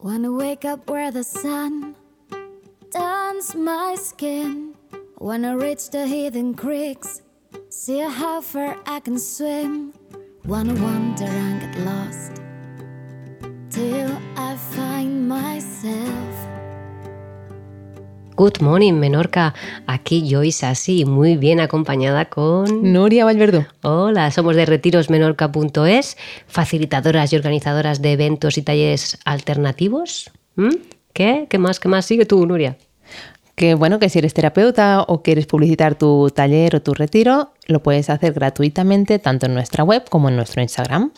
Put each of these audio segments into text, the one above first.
Wanna wake up where the sun turns my skin. Wanna reach the hidden creeks, see how far I can swim. Wanna wander and get lost till I find myself. Good morning, Menorca. Aquí Joyce así, muy bien acompañada con... Nuria Valverde. Hola, somos de retirosmenorca.es, facilitadoras y organizadoras de eventos y talleres alternativos. ¿Mm? ¿Qué? ¿Qué más? ¿Qué más sigue tú, Nuria? Que bueno, que si eres terapeuta o quieres publicitar tu taller o tu retiro, lo puedes hacer gratuitamente tanto en nuestra web como en nuestro Instagram.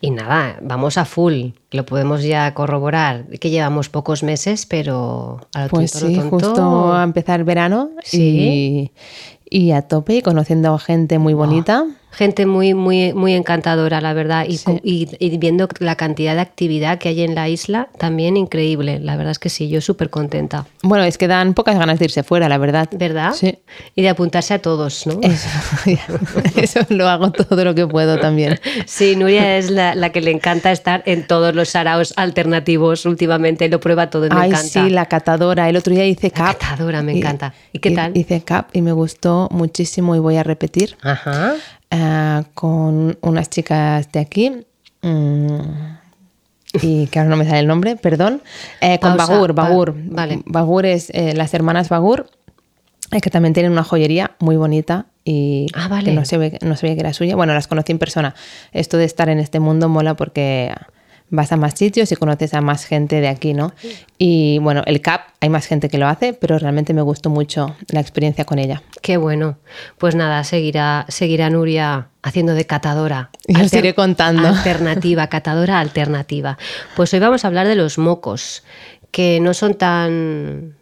Y nada, vamos a full. Lo podemos ya corroborar, que llevamos pocos meses, pero a lo Pues tonto, lo sí, tonto- justo a empezar el verano Sí. y, y a tope y conociendo gente muy bonita. Gente muy, muy, muy encantadora, la verdad. Y, Sí. y- y viendo la cantidad de actividad que hay en la isla, también increíble. La verdad es que sí, yo súper contenta. Bueno, es que dan pocas ganas de irse fuera, la verdad. ¿Verdad? Sí. Y de apuntarse a todos, ¿no? Eso, eso lo hago todo lo que puedo también. Sí, Nuria es la, la que le encanta estar en todos los saraos alternativos últimamente. Lo prueba todo y me Ay, encanta. sí, la catadora. El otro día hice La cap. catadora, me encanta. ¿Y qué tal? Hice cap y me gustó muchísimo y voy a repetir. Ajá. eh, con unas chicas de aquí. mm, y que ahora no me sale el nombre, perdón. eh, con Pausa, Bagur, va- Bagur. vale. Bagur es eh, las hermanas Bagur, eh, que también tienen una joyería muy bonita y Ah, vale. que no, se ve, no sabía que era suya. Bueno, las conocí en persona. Esto de estar en este mundo mola porque vas a más sitios y conoces a más gente de aquí, ¿no? Y bueno, el CAP, hay más gente que lo hace, pero realmente me gustó mucho la experiencia con ella. Qué bueno. Pues nada, seguirá, seguirá Nuria haciendo de catadora. Y os iré contando. Alternativa, catadora alternativa. Pues hoy vamos a hablar de los mocos, que no son tan...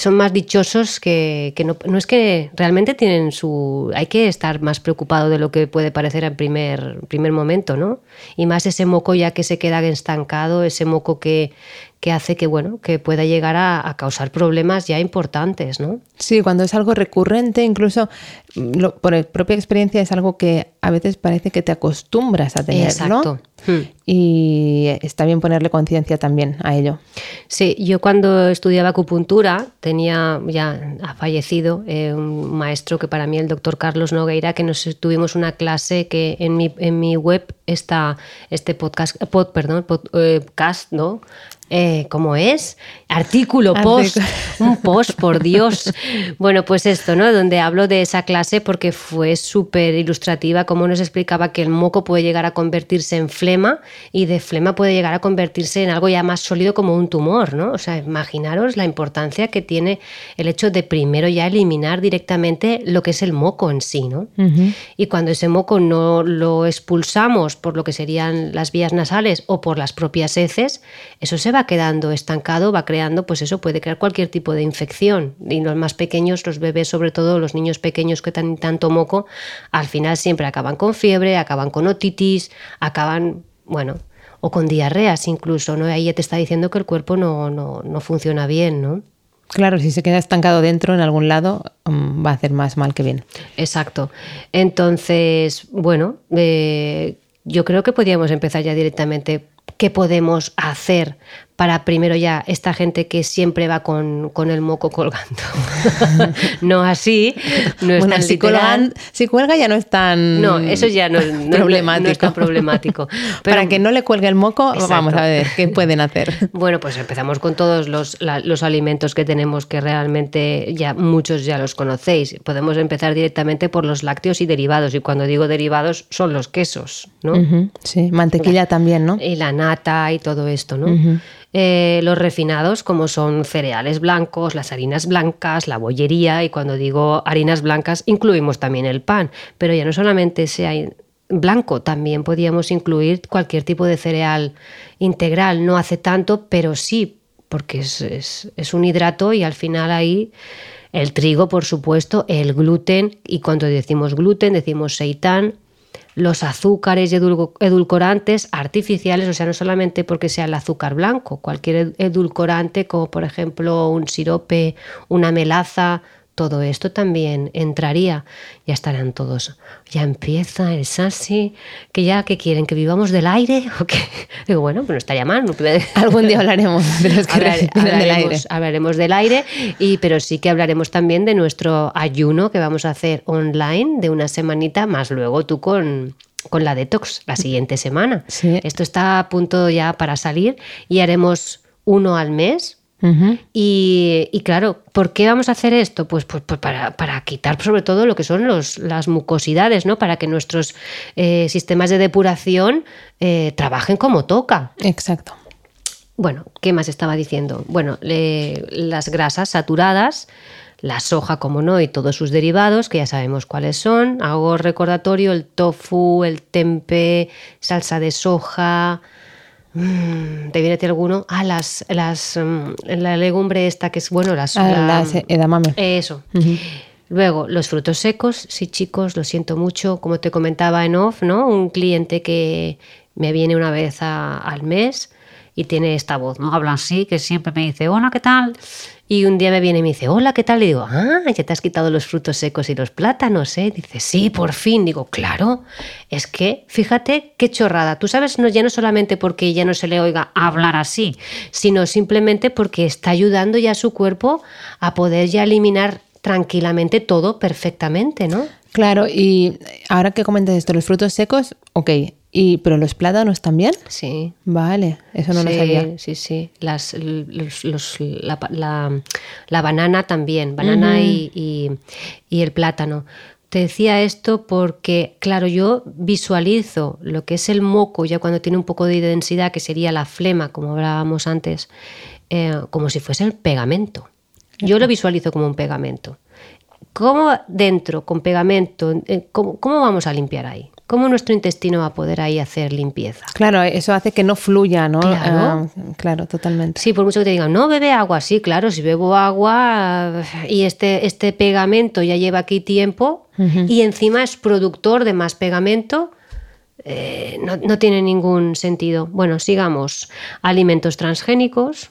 Son más dichosos que, que no, no es que realmente tienen su... Hay que estar más preocupado de lo que puede parecer en primer, primer momento, ¿no? Y más ese moco ya que se queda estancado, ese moco que, que hace que, bueno, que pueda llegar a, a causar problemas ya importantes, ¿no? Sí, cuando es algo recurrente, incluso mm, lo- por propia experiencia es algo que a veces parece que te acostumbras a tener, Exacto. ¿no? Hmm. Y está bien ponerle conciencia también a ello. Sí, yo cuando estudiaba acupuntura tenía, ya ha fallecido, eh, un maestro que para mí, el doctor Carlos Nogueira, que nos tuvimos una clase que en mi, en mi web está este podcast, pod, perdón, podcast, ¿no? Eh, ¿Cómo es? Artículo, post, un post, por Dios. Bueno, pues esto, ¿no? Donde hablo de esa clase porque fue súper ilustrativa, como nos explicaba que el moco puede llegar a convertirse en flema y de flema puede llegar a convertirse en algo ya más sólido como un tumor, ¿no? O sea, imaginaros la importancia que tiene el hecho de primero ya eliminar directamente lo que es el moco en sí, ¿no? Y cuando ese moco no lo expulsamos por lo que serían las vías nasales o por las propias heces, eso se va quedando estancado, va creando, pues eso puede crear cualquier tipo de infección. Y los más pequeños, los bebés, sobre todo los niños pequeños que tienen tanto moco, al final siempre acaban con fiebre, acaban con otitis, acaban, bueno, o con diarreas incluso, ¿no? Ahí ya te está diciendo que el cuerpo no, no, no funciona bien, ¿no? Claro, si se queda estancado dentro en algún lado, mm, va a hacer más mal que bien. Exacto. Entonces, bueno, eh, yo creo que podríamos empezar ya directamente. ¿Qué podemos hacer para primero ya esta gente que siempre va con, con el moco colgando? no así, no es bueno, tan si, colgan- si cuelga ya no es tan No, eso ya no, no- problemático. no es tan problemático. Pero- Para que no le cuelgue el moco, Exacto. vamos a ver qué pueden hacer. Bueno, pues empezamos con todos los, la- los alimentos que tenemos que realmente ya muchos ya los conocéis. Podemos empezar directamente por los lácteos y derivados. Y cuando digo derivados son los quesos, ¿no? Ujú, Sí, mantequilla también, ¿no? Y la nata y todo esto, ¿no? Eh, los refinados, como son cereales blancos, las harinas blancas, la bollería, y cuando digo harinas blancas, incluimos también el pan, pero ya no solamente sea blanco, también podíamos incluir cualquier tipo de cereal integral, no hace tanto, pero sí, porque es, es- es un hidrato y al final ahí el trigo, por supuesto, el gluten, y cuando decimos gluten decimos seitán, los azúcares y edulco- edulcorantes artificiales, o sea, no solamente porque sea el azúcar blanco, cualquier ed- edulcorante, como por ejemplo un sirope, una melaza, todo esto también entraría. Ya estarán todos. Ya empieza el Sasi, que ya que quieren que vivamos del aire o. Digo, bueno, pues no estaría mal. Algún día hablaremos de los que hablaremos, del aire. Hablaremos del aire, y, pero sí que hablaremos también de nuestro ayuno que vamos a hacer online de una semanita, más luego tú con, con la detox la siguiente semana. Esto está a punto ya para salir y haremos uno al mes y, claro, ¿por qué vamos a hacer esto? Pues, pues, pues para, quitar sobre todo lo que son los, las mucosidades, ¿no? Para que nuestros eh, sistemas de depuración eh, trabajen como toca. Exacto. Bueno, ¿qué más estaba diciendo? Bueno, las grasas saturadas, la soja, como no, y todos sus derivados, que ya sabemos cuáles son. Hago recordatorio, el tofu, el tempe, salsa de soja, ¿Te viene a alguno? Ah, las, las, mm, la legumbre esta que es, bueno, las... Ah, edamame. Eso. Luego, los frutos secos, sí chicos, lo siento mucho, como te comentaba en off, ¿no? Un cliente que me viene una vez al mes y tiene esta voz, ¿no? Habla así, que siempre me dice, hola, ¿qué tal? Y un día me viene y me dice, hola, ¿qué tal? Y digo, ah, ya te has quitado los frutos secos y los plátanos, ¿eh? Dice, sí, por fin. Digo, claro, es que fíjate qué chorrada. Tú sabes, no, ya no solamente porque ya no se le oiga hablar así, sino simplemente porque está ayudando ya a su cuerpo a poder ya eliminar tranquilamente todo perfectamente, ¿no? Claro, y ahora que comentas esto, los frutos secos, ok, ¿Y, ¿Pero los plátanos también? Sí. Vale, eso no lo sabía. Sí, sí. Las, los, la, la, banana también, banana y, y, el plátano. Te decía esto porque, claro, yo visualizo lo que es el moco ya cuando tiene un poco de densidad, que sería la flema, como hablábamos antes, eh, como si fuese el pegamento. Yo lo visualizo como un pegamento. ¿Cómo dentro, con pegamento, eh, cómo, cómo vamos a limpiar ahí? ¿Cómo nuestro intestino va a poder ahí hacer limpieza? Claro, eso hace que no fluya, ¿no? Claro, ah, claro totalmente. Sí, por mucho que te digan, no bebe agua, sí, claro, si bebo agua y este, este pegamento ya lleva aquí tiempo y encima es productor de más pegamento, eh, no, no tiene ningún sentido. Bueno, sigamos. Alimentos transgénicos,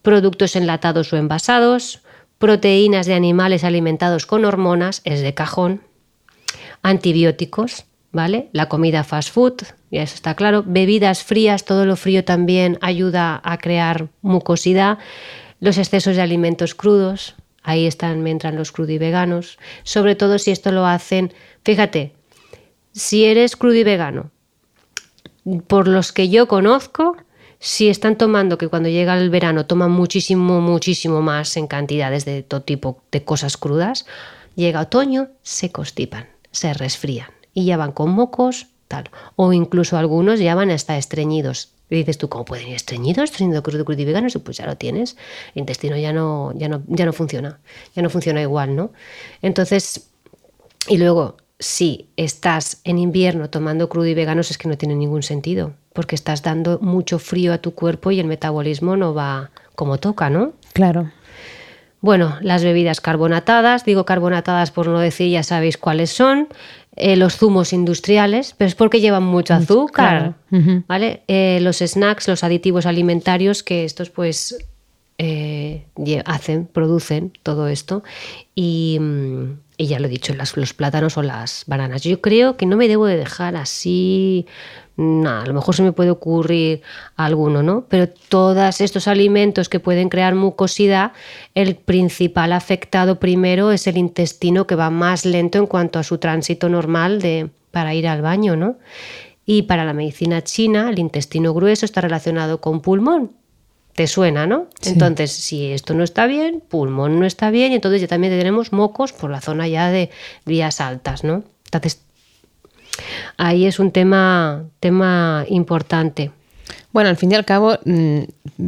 productos enlatados o envasados, proteínas de animales alimentados con hormonas, es de cajón, antibióticos, ¿vale? La comida fast food, ya eso está claro. Bebidas frías, todo lo frío también ayuda a crear mucosidad. Los excesos de alimentos crudos, ahí están, me entran los veganos. Sobre todo si esto lo hacen, fíjate, si eres vegano, por los que yo conozco, si están tomando, que cuando llega el verano toman muchísimo, muchísimo más en cantidades de todo tipo de cosas crudas, llega otoño, se constipan, se resfrían y ya van con mocos, tal. O incluso algunos ya van hasta estreñidos. Y dices tú, ¿cómo pueden ir estreñidos teniendo crudo, crudo y veganos? Pues ya lo tienes. El intestino ya no, ya no, ya no funciona. Ya no funciona igual, ¿no? Entonces, y luego, si estás en invierno tomando crudo y veganos, es que no tiene ningún sentido. Porque estás dando mucho frío a tu cuerpo y el metabolismo no va como toca, ¿no? Claro. Bueno, las bebidas carbonatadas, digo carbonatadas por no decir, ya sabéis cuáles son. Eh, los zumos industriales, pero es porque llevan mucho azúcar, ¿vale? Eh, los snacks, los aditivos alimentarios que estos pues eh, hacen, producen todo esto y, mm, y ya lo he dicho, los plátanos o las bananas. Yo creo que no me debo de dejar así a lo mejor se me puede ocurrir alguno, ¿no? Pero todos estos alimentos que pueden crear mucosidad, el principal afectado primero es el intestino que va más lento en cuanto a su tránsito normal de, para ir al baño, ¿no? Y para la medicina china, el intestino grueso está relacionado con pulmón. Te suena, ¿no? Entonces, si esto no está bien, pulmón no está bien, y entonces ya también tenemos mocos por la zona ya de vías altas, ¿no? Entonces, ahí es un tema, tema importante. Bueno, al fin y al cabo, mm,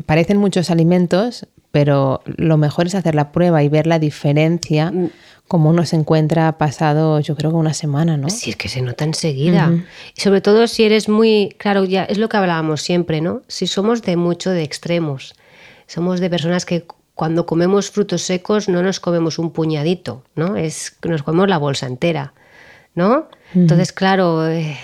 parecen muchos alimentos, pero lo mejor es hacer la prueba y ver la diferencia mm. como uno se encuentra pasado, yo creo que una semana, ¿no? Sí, es que se nota enseguida. Y sobre todo si eres muy, claro, ya es lo que hablábamos siempre, ¿no? Si somos de mucho de extremos, somos de personas que cuando comemos frutos secos no nos comemos un puñadito, ¿no? Es que nos comemos la bolsa entera. ¿no? Entonces, claro, eh,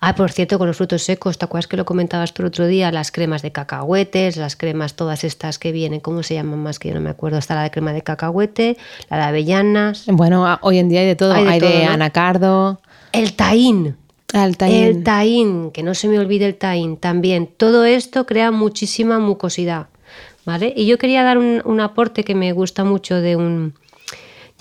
ah, por cierto, con los frutos secos, ¿te acuerdas que lo comentabas tú el otro día? Las cremas de cacahuetes, las cremas todas estas que vienen, ¿cómo se llaman más? Que yo no me acuerdo. Está la de crema de cacahuete, la de avellanas. Bueno, hoy en día hay de todo. Hay de, anacardo. El taín. Ah, el taín. El taín, que no se me olvide el taín también. Todo esto crea muchísima mucosidad. ¿Vale? Y yo quería dar un aporte que me gusta mucho de un,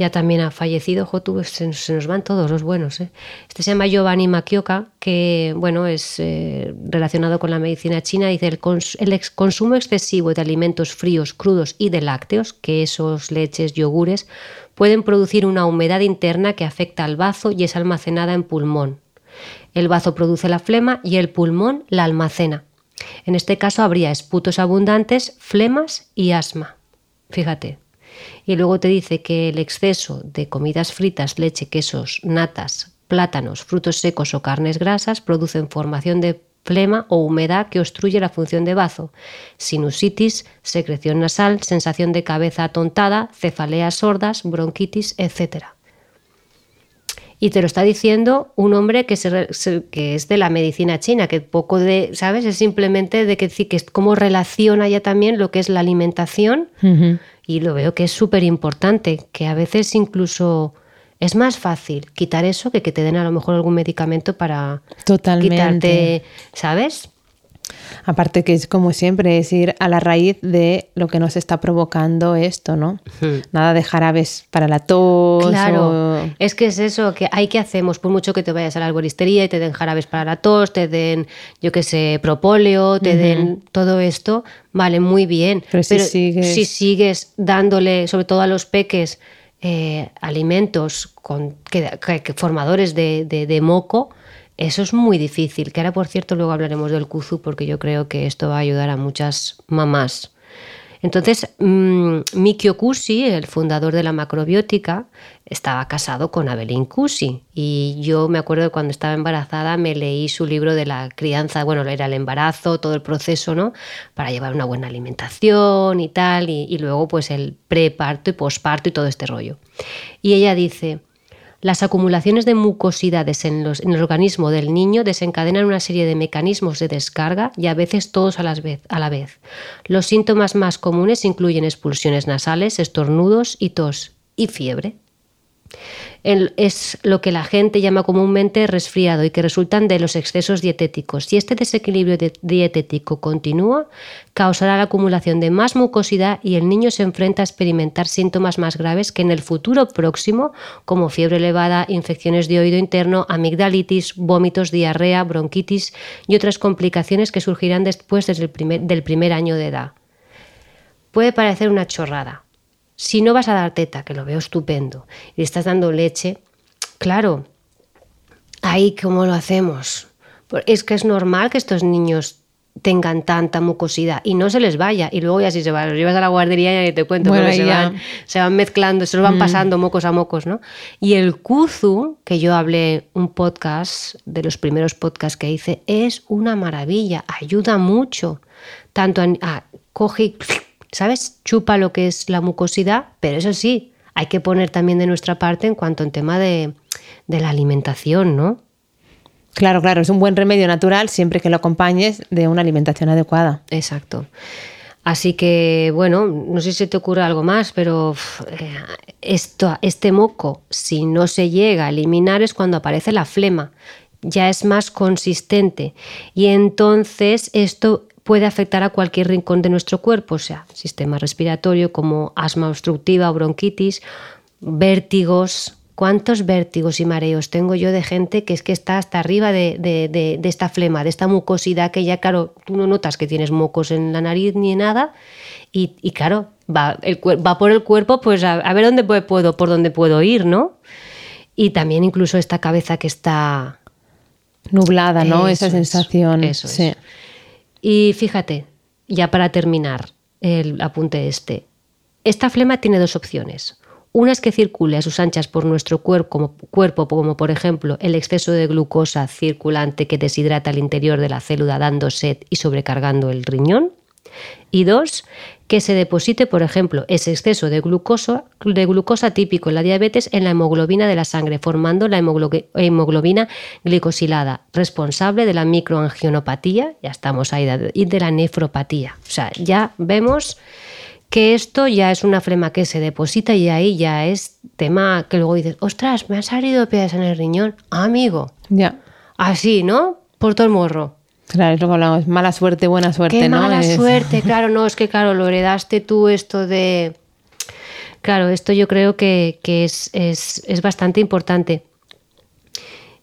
ya también ha fallecido, Jotu, se, nos van todos los buenos. ¿eh? Este se llama Giovanni Makioka, que bueno, es eh, relacionado con la medicina china. Dice el, el consumo excesivo de alimentos fríos, crudos y de lácteos, quesos, leches, yogures, pueden producir una humedad interna que afecta al bazo y es almacenada en pulmón. El bazo produce la flema y el pulmón la almacena. En este caso habría esputos abundantes, flemas y asma. Fíjate, y luego te dice que el exceso de comidas fritas, leche, quesos, natas, plátanos, frutos secos o carnes grasas producen formación de flema o humedad que obstruye la función de bazo, sinusitis, secreción nasal, sensación de cabeza atontada, cefaleas sordas, bronquitis, etc. Y te lo está diciendo un hombre que, que, es de la medicina china, que poco de, ¿sabes? Es simplemente de que, que cómo relaciona ya también lo que es la alimentación y lo veo que es súper importante, que a veces incluso es más fácil quitar eso que que te den a lo mejor algún medicamento para Totalmente. quitarte, ¿sabes? Aparte que es como siempre, es ir a la raíz de lo que nos está provocando esto, ¿no? Nada de jarabes para la tos. Claro, es que es eso, que hay que hacemos, por mucho que te vayas a la arboristería y te den jarabes para la tos, te den, yo qué sé, propóleo, te den todo esto, vale, muy bien. Pero, si, sigues... si sigues dándole, sobre todo a los peques, eh, alimentos con, que, formadores de, de moco, eso es muy difícil, que ahora por cierto luego hablaremos del kuzu porque yo creo que esto va a ayudar a muchas mamás. Entonces, mmm, Mikio Kusi, el fundador de la macrobiótica, estaba casado con Abelín Kusi. Y yo me acuerdo cuando estaba embarazada me leí su libro de la crianza, bueno, era el embarazo, todo el proceso, ¿no? Para llevar una buena alimentación y tal, y, y luego pues el preparto y posparto y todo este rollo. Y ella dice, las acumulaciones de mucosidades en, el organismo del niño desencadenan una serie de mecanismos de descarga y a veces todos a la, vez, a la vez. Los síntomas más comunes incluyen expulsiones nasales, estornudos y tos y fiebre es lo que la gente llama comúnmente resfriado y que resultan de los excesos dietéticos. Si este desequilibrio dietético continúa, causará la acumulación de más mucosidad y el niño se enfrenta a experimentar síntomas más graves que en el futuro próximo, como fiebre elevada, infecciones de oído interno, amigdalitis, vómitos, diarrea, bronquitis y otras complicaciones que surgirán después del primer año de edad. Puede parecer una chorrada, si no vas a dar teta, que lo veo estupendo, y estás dando leche, claro, ahí cómo lo hacemos. Es que es normal que estos niños tengan tanta mucosidad y no se les vaya. Y luego ya si se va, los llevas a la guardería y te cuento, bueno, se, van, se, van, mezclando, se los van mm. pasando mocos a mocos, ¿no? Y el kuzu, que yo hablé un podcast, de los primeros podcasts que hice, es una maravilla, ayuda mucho. Tanto a, a coge ¿sabes? Chupa lo que es la mucosidad, pero eso sí, hay que poner también de nuestra parte en cuanto en tema de, la alimentación, ¿no? Claro, claro, es un buen remedio natural siempre que lo acompañes de una alimentación adecuada. Exacto. Así que, bueno, no sé si te ocurre algo más, pero eh, esto, este moco, si no se llega a eliminar, es cuando aparece la flema. Ya es más consistente. Y entonces esto puede afectar a cualquier rincón de nuestro cuerpo, o sea, sistema respiratorio como asma obstructiva o bronquitis, vértigos. ¿Cuántos vértigos y mareos tengo yo de gente que es que está hasta arriba de, esta flema, de esta mucosidad que ya, claro, tú no notas que tienes mocos en la nariz ni nada y, claro, va, va, por el cuerpo, pues a, ver dónde puedo, por dónde puedo ir, ¿no? Y también incluso esta cabeza que está... Nublada, ¿no? Esa sensación. eso sí. Y fíjate, ya para terminar el apunte este, esta flema tiene dos opciones. Una es que circule a sus anchas por nuestro cuerpo como, cuerpo, como por ejemplo el exceso de glucosa circulante que deshidrata el interior de la célula dando sed y sobrecargando el riñón. Y dos, que se deposite, por ejemplo, ese exceso de glucosa, de glucosa típico en la diabetes en la hemoglobina de la sangre, formando la hemoglobina glicosilada, responsable de la microangionopatía, ya estamos ahí, y de la nefropatía. O sea, ya vemos que esto ya es una flema que se deposita y ahí ya es tema que luego dices, ostras, me han salido piedras en el riñón, amigo. Ya. Así, ¿no? Por todo el morro. Claro, es lo que hablamos, mala suerte, buena suerte, Qué ¿no? mala Es- suerte, claro, no, es que claro, lo heredaste tú esto de... Claro, esto yo creo que, que es, es- es bastante importante.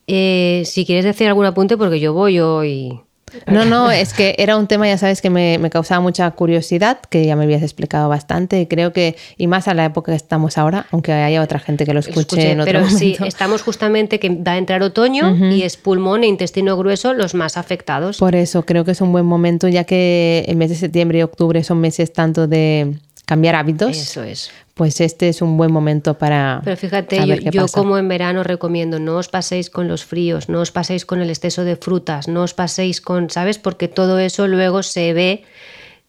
Eh, si quieres decir algún apunte, porque yo voy hoy... No, no, es que era un tema, ya sabes, que me, me causaba mucha curiosidad, que ya me habías explicado bastante, y creo que, y más a la época que estamos ahora, aunque haya otra gente que lo escuche, Escuché, en otro pero sí, estamos justamente que va a entrar otoño y es pulmón e intestino grueso los más afectados. Por eso creo que es un buen momento, ya que el mes de septiembre y octubre son meses tanto de cambiar hábitos, Eso es. pues este es un buen momento para Pero fíjate, yo, como en verano recomiendo, no os paséis con los fríos, no os paséis con el exceso de frutas, no os paséis con, ¿sabes? Porque todo eso luego se ve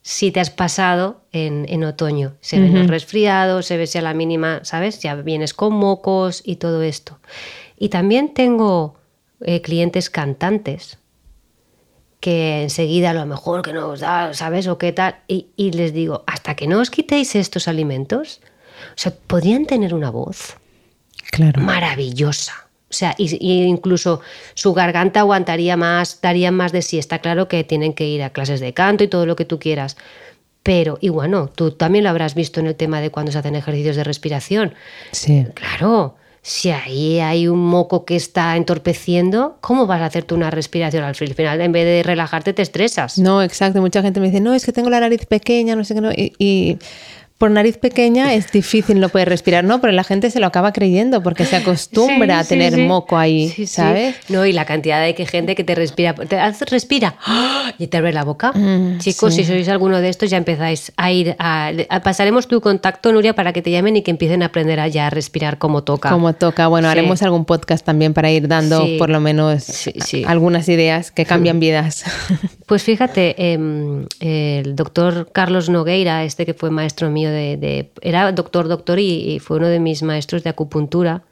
si te has pasado en, en otoño. Se ven los resfriados, se ve si a la mínima, ¿sabes? Ya vienes con mocos y todo esto. Y también tengo eh, clientes cantantes que enseguida a lo mejor que no os da, ¿sabes? O qué tal. Y, y les digo, hasta que no os quitéis estos alimentos, o sea, podrían tener una voz Claro. maravillosa. O sea, y, y incluso su garganta aguantaría más, daría más de sí. Está claro que tienen que ir a clases de canto y todo lo que tú quieras. Pero, y bueno, tú también lo habrás visto en el tema de cuando se hacen ejercicios de respiración. Sí. Claro, si ahí hay un moco que está entorpeciendo, ¿cómo vas a hacerte una respiración? Al final, en vez de relajarte, te estresas. No, exacto. Mucha gente me dice, no, es que tengo la nariz pequeña, no sé qué. No. Y, y por nariz pequeña es difícil no poder respirar. No, pero la gente se lo acaba creyendo porque se acostumbra a Sí, tener sí. moco ahí. ¿sabes? No, y la cantidad de que gente que te respira, te hace- respira ¡ah! y te abre la boca. Mm, Chicos, si sois alguno de estos, ya empezáis a ir a, a- pasaremos tu contacto, Nuria, para que te llamen y que empiecen a aprender a ya respirar como toca. Como toca. Bueno, haremos algún podcast también para ir dando por lo menos Sí, sí. algunas ideas que cambian vidas. Pues fíjate, em, el doctor Carlos Nogueira, este que fue maestro mío de, de- era doctor, doctor y, y fue uno de mis maestros de acupuntura,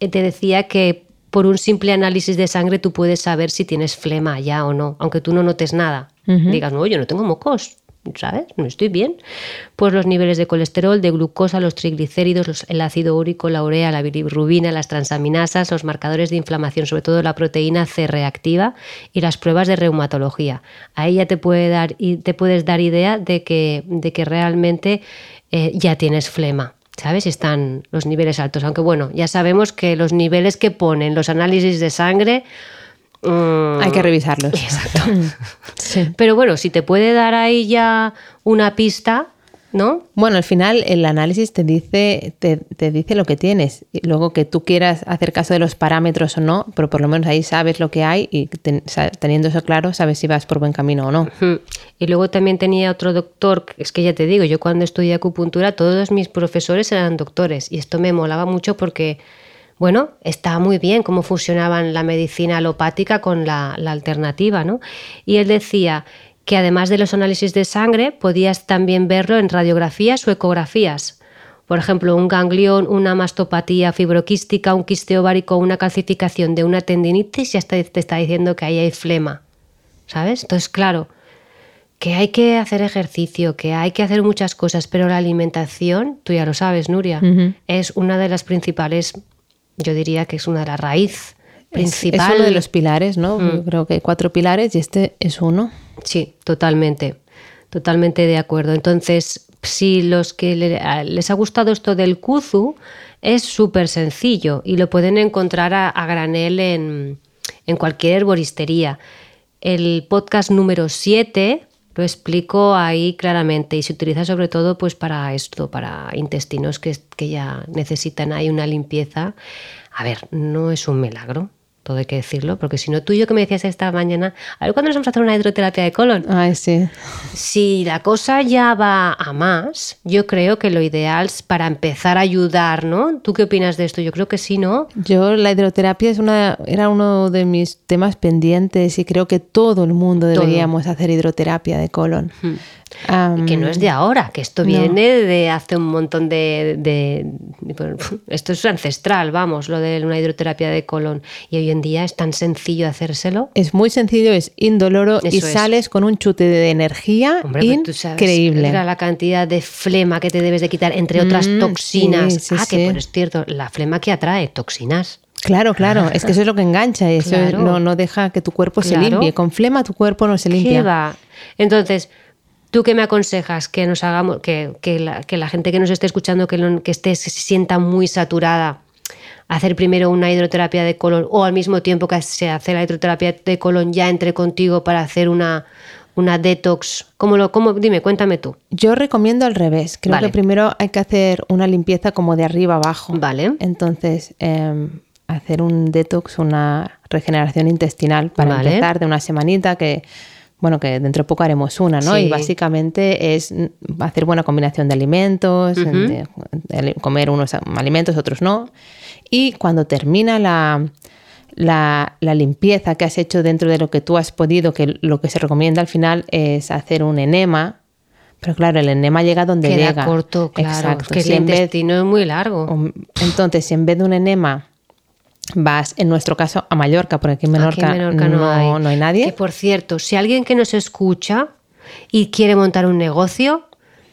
eh, te decía que por un simple análisis de sangre tú puedes saber si tienes flema ya o no, aunque tú no notes nada. Digas, no, yo no tengo mocos, ¿sabes? No estoy bien. Pues los niveles de colesterol, de glucosa, los triglicéridos, el ácido úrico, la urea, la bilirrubina, las transaminasas, los marcadores de inflamación, sobre todo la proteína C reactiva y las pruebas de reumatología. Ahí ya te, puede dar, te puedes dar idea de que, de que realmente eh, ya tienes flema. ¿Sabes? Están los niveles altos. Aunque bueno, ya sabemos que los niveles que ponen los análisis de sangre. Mm, Hay que revisarlos. Exacto. Sí. Pero bueno, si te puede dar ahí ya una pista, ¿no? Bueno, al final el análisis te dice, te, te dice lo que tienes. Y luego que tú quieras hacer caso de los parámetros o no, pero por lo menos ahí sabes lo que hay y ten- teniendo eso claro, sabes si vas por buen camino o no. Y luego también tenía otro doctor, es que ya te digo, yo cuando estudié acupuntura todos mis profesores eran doctores y esto me molaba mucho porque, bueno, estaba muy bien cómo fusionaban la medicina alopática con la, la alternativa, ¿no? Y él decía que además de los análisis de sangre podías también verlo en radiografías o ecografías. Por ejemplo, un ganglión, una mastopatía fibroquística, un quiste ovárico, una calcificación de una tendinitis, ya está- te está diciendo que ahí hay flema. ¿Sabes? Entonces, claro, que hay que hacer ejercicio, que hay que hacer muchas cosas, pero la alimentación, tú ya lo sabes, Nuria, es una de las principales, yo diría que es una de las raíz Es- principal. Es, uno de los pilares, ¿no? Mm. Yo creo que hay cuatro pilares y este es uno. Sí, totalmente, totalmente de acuerdo. Entonces, si los que le- les ha gustado esto del kuzu, es súper sencillo y lo pueden encontrar a, a granel en, en cualquier herboristería. El podcast número 7 lo explico ahí claramente y se utiliza sobre todo pues para esto, para intestinos que, que ya necesitan ahí una limpieza. A ver, no es un milagro, todo hay que decirlo, porque si no tú y yo que me decías esta mañana, a ver cuándo nos vamos a hacer una hidroterapia de colon. Ay, sí. Si la cosa ya va a más, yo creo que lo ideal es para empezar a ayudar, ¿no? ¿Tú qué opinas de esto? Yo creo que sí, ¿no? Yo la hidroterapia es una, era uno de mis temas pendientes y creo que todo el mundo deberíamos hacer hidroterapia de colon. que no es de ahora, que esto viene de hace un montón de, de, Esto es ancestral, vamos, lo de una hidroterapia de colon. Y hoy en día es tan sencillo hacérselo. Es muy sencillo, es indoloro y sales con un chute de energía increíble. la cantidad de flema que te debes de quitar, entre otras mm, toxinas. ah, que es cierto, la flema que atrae toxinas. Claro, claro, es que eso es lo que engancha, eso no, no, deja que tu cuerpo se limpie. Con flema tu cuerpo no se limpia. va? Entonces, ¿Tú qué me aconsejas? Que nos hagamos, que, que, la, gente que nos esté escuchando, que, que esté, se sienta muy saturada, hacer primero una hidroterapia de colon o al mismo tiempo que se hace la hidroterapia de colon ya entre contigo para hacer una, una detox? ¿Cómo lo, cómo, dime, cuéntame tú. Yo recomiendo al revés. Creo que primero hay que hacer una limpieza como de arriba abajo. Vale. Entonces, em, hacer un detox, una regeneración intestinal para empezar de una semanita que bueno, que dentro de poco haremos una, ¿no? Y básicamente es hacer buena combinación de alimentos, comer unos alimentos, otros no. Y cuando termina la, la, limpieza que has hecho dentro de lo que tú has podido, que lo que se recomienda al final es hacer un enema. Pero claro, el enema llega donde Queda llega. corto, claro. Exacto. Que el intestino es muy largo. Entonces, si en vez de un enema vas, en nuestro caso, a Mallorca, porque aquí en Menorca, no, hay. nadie. Que por cierto, si alguien que nos escucha y quiere montar un negocio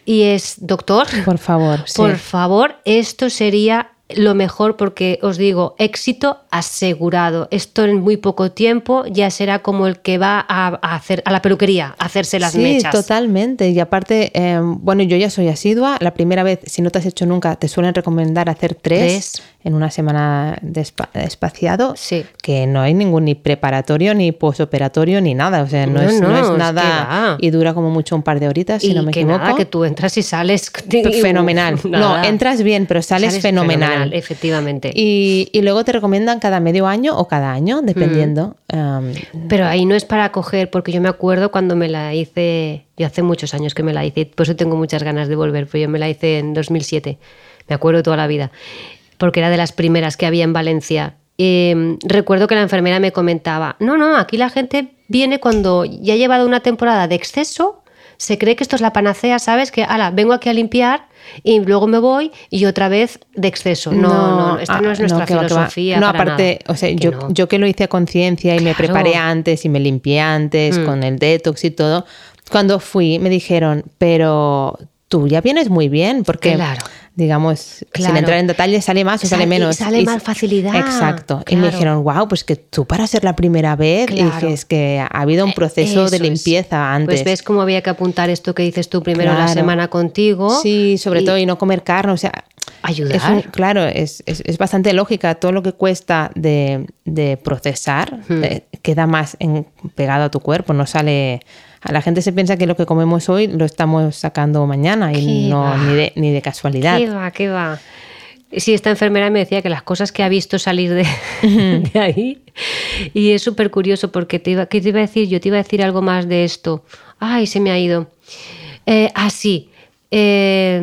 y es doctor, por favor, por favor, esto sería lo mejor porque os digo, éxito asegurado. Esto en muy poco tiempo ya será como el que va a, hacer a la peluquería, a hacerse las mechas. Sí, totalmente. Y aparte, em, bueno, yo ya soy asidua. La primera vez, si no te has hecho nunca, te suelen recomendar hacer tres, en una semana de, espaciado. Sí. Que no hay ningún ni preparatorio, ni posoperatorio, ni nada. O sea, no, es, nada. y dura como mucho un par de horitas, si no me equivoco. Nada, que tú entras y sales. Fenomenal. no, entras bien, pero sales, fenomenal efectivamente. Y, luego te recomiendan cada medio año o cada año, dependiendo. Pero ahí no es para coger, porque yo me acuerdo cuando me la hice, yo hace muchos años que me la hice, por eso tengo muchas ganas de volver, pero yo me la hice en 2007, me acuerdo toda la vida, porque era de las primeras que había en Valencia. Em, recuerdo que la enfermera me comentaba, no, no, aquí la gente viene cuando ya ha llevado una temporada de exceso, se cree que esto es la panacea, ¿sabes? Que, ala, vengo aquí a limpiar y luego me voy y otra vez de exceso. No, no, esta no es ah, nuestra filosofía. No, aparte, o sea, yo, yo, que lo hice a conciencia y me preparé antes y me limpié antes mm. con el detox y todo, cuando fui me dijeron, pero tú ya vienes muy bien, porque claro. Digamos, sin entrar en detalles, sale más o sale, menos. sale más facilidad. Exacto. Y me dijeron, wow, pues que tú para ser la primera vez, y es que ha habido un eh, proceso de limpieza antes. Pues ves cómo había que apuntar esto que dices tú primero la semana contigo. Sí, sobre todo, y no comer carne, o sea. Ayudar. claro, es, es, bastante lógica. Todo lo que cuesta de, de procesar hmm. eh, queda más en, pegado a tu cuerpo, no sale a la gente se piensa que lo que comemos hoy lo estamos sacando mañana y no ni de, ni de, casualidad. ¿Qué va? ¿Qué va? Sí, esta enfermera me decía que las cosas que ha visto salir de, ahí. Y es súper curioso porque te iba, ¿qué te iba a decir? Yo te iba a decir algo más de esto. Ay, se me ha ido. Eh, ah, sí. Eh,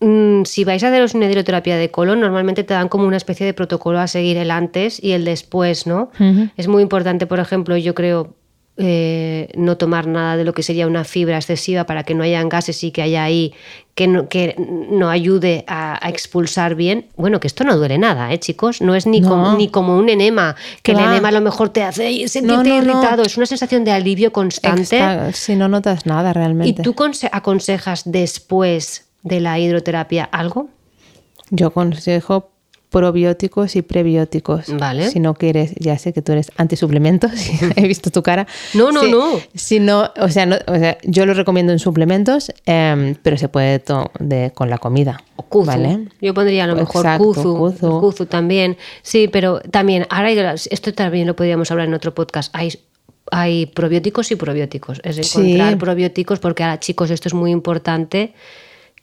mm, si vais a haceros una hidroterapia de colon, normalmente te dan como una especie de protocolo a seguir el antes y el después, ¿no? Es muy importante, por ejemplo, yo creo, eh, no tomar nada de lo que sería una fibra excesiva para que no hayan gases y que haya ahí que no, que no ayude a, expulsar bien. Bueno, que esto no duele nada, ¿eh, chicos? No es ni, Como, ni como un enema, que el enema a lo mejor te hace sentirte irritado. Es una sensación de alivio constante. si no notas nada realmente. ¿Y tú aconsejas después de la hidroterapia algo? Yo aconsejo probióticos y prebióticos. Vale. Si no quieres, ya sé que tú eres antisuplementos, he visto tu cara. No, no, no. Si no, o sea, no, o sea, yo lo recomiendo en suplementos, em, pero se puede de, con la comida. O ¿vale? Yo pondría a lo mejor kuzu, también. Sí, pero también, ahora esto también lo podríamos hablar en otro podcast. Hay hay probióticos y probióticos. Es encontrar probióticos porque ahora, chicos, esto es muy importante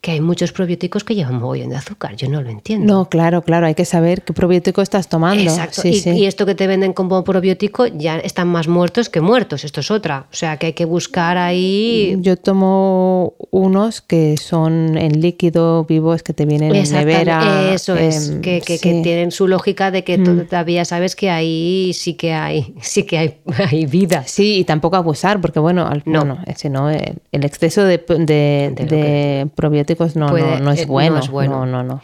que hay muchos probióticos que llevan mogollón de azúcar. Yo no lo entiendo. No, claro, claro, hay que saber qué probiótico estás tomando. Exacto. Sí, y, sí. y esto que te venden como probiótico ya están más muertos que muertos. Esto es otra. O sea que hay que buscar ahí. Yo tomo unos que son en líquido vivos que te vienen en nevera. Eso es, em, que, que- sí. Mm. que tienen su lógica de que todavía sabes que ahí sí que hay, sí que hay, hay vida. Sí, y tampoco abusar, porque bueno, al, No. bueno, eh, si no, el, el exceso de, de- de probióticos no, puede- no, no eh, es no bueno. es bueno. No, no, no.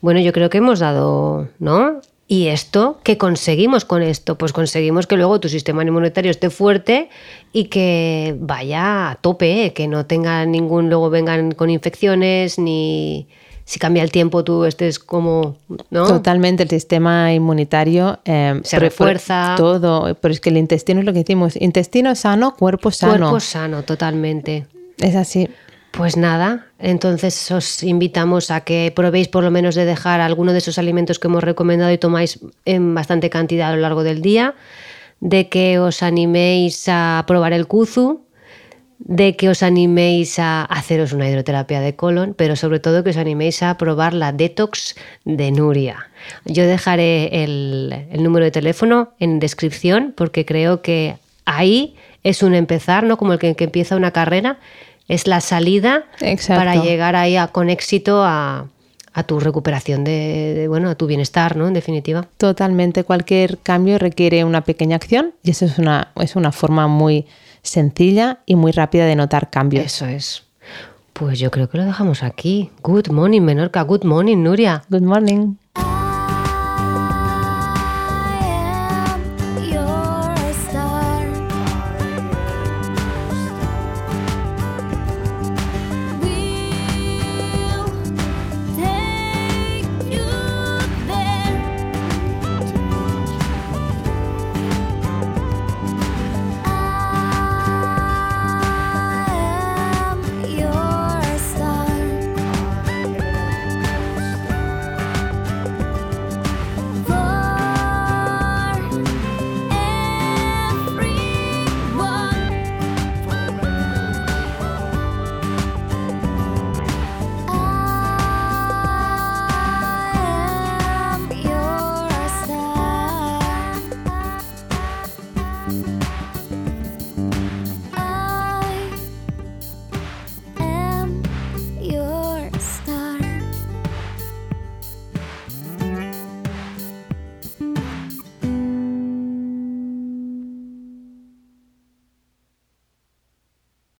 Bueno, yo creo que hemos dado, ¿no? ¿Y esto? ¿Qué conseguimos con esto? Pues conseguimos que luego tu sistema inmunitario esté fuerte y que vaya a tope, ¿eh? que no tenga ningún, luego vengan con infecciones, ni si cambia el tiempo tú estés como, ¿no? Totalmente, el sistema inmunitario eh, Se refuerza. Todo, pero es que el intestino es lo que decimos, intestino sano, cuerpo sano. Cuerpo sano, totalmente. Es así. Pues nada, entonces os invitamos a que probéis por lo menos de dejar alguno de esos alimentos que hemos recomendado y tomáis en bastante cantidad a lo largo del día, de que os animéis a probar el kuzu, de que os animéis a haceros una hidroterapia de colon, pero sobre todo que os animéis a probar la detox de Nuria. Yo dejaré el, número de teléfono en descripción porque creo que ahí es un empezar, ¿no? Como el que empieza una carrera, es la salida Exacto. para llegar ahí a- con éxito a, a tu recuperación de, de, bueno, a tu bienestar, ¿no? En definitiva. Totalmente, cualquier cambio requiere una pequeña acción y eso es una, es una forma muy sencilla y muy rápida de notar cambios. Eso es. Pues yo creo que lo dejamos aquí. Good morning, Menorca. Good morning, Nuria. Good morning.